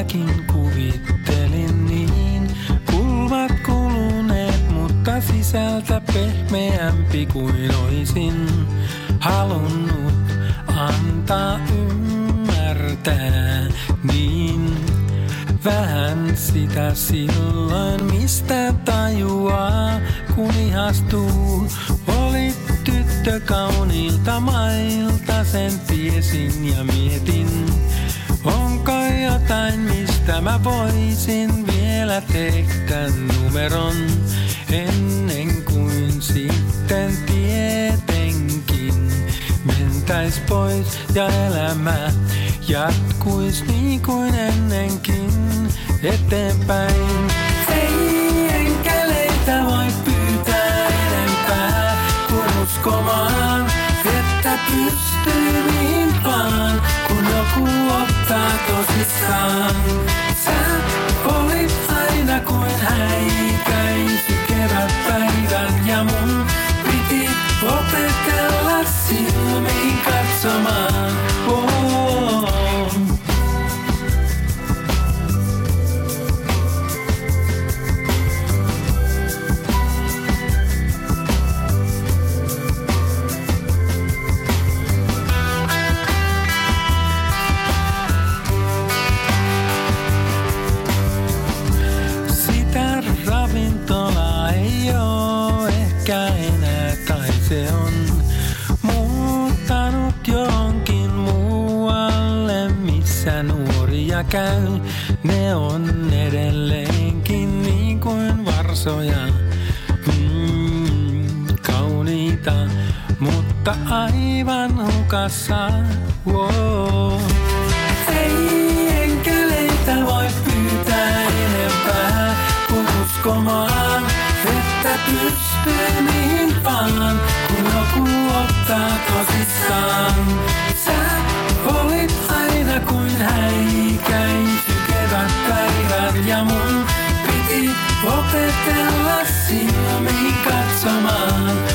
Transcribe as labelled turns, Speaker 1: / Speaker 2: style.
Speaker 1: minäkin kuvittelin niin. Kulmat kuluneet, mutta sisältä pehmeämpi kuin oisin halunnut antaa ymmärtää. Niin vähän sitä silloin, mistä tajuaa, kun ihastuu. Oli tyttö kauniilta mailta, sen tiesin ja mietin. Mistä mä voisin vielä tehdä numeron ennen kuin sitten tietenkin mentäis pois ja elämä jatkuis niin kuin ennenkin eteenpäin. Kun joku ottaa tosissaan. Missä nuoria käy. Ne on edelleenkin niin kuin varsoja, mm, kauniita, mutta aivan hukassa. Wow. Ei enkeleitä voi pyytää enempää kuin uskomaan, että pystyy niin vaan, kun joku ottaa tosissaan. Käin sykevät päivät ja mun piti opetella silmiin katsomaan.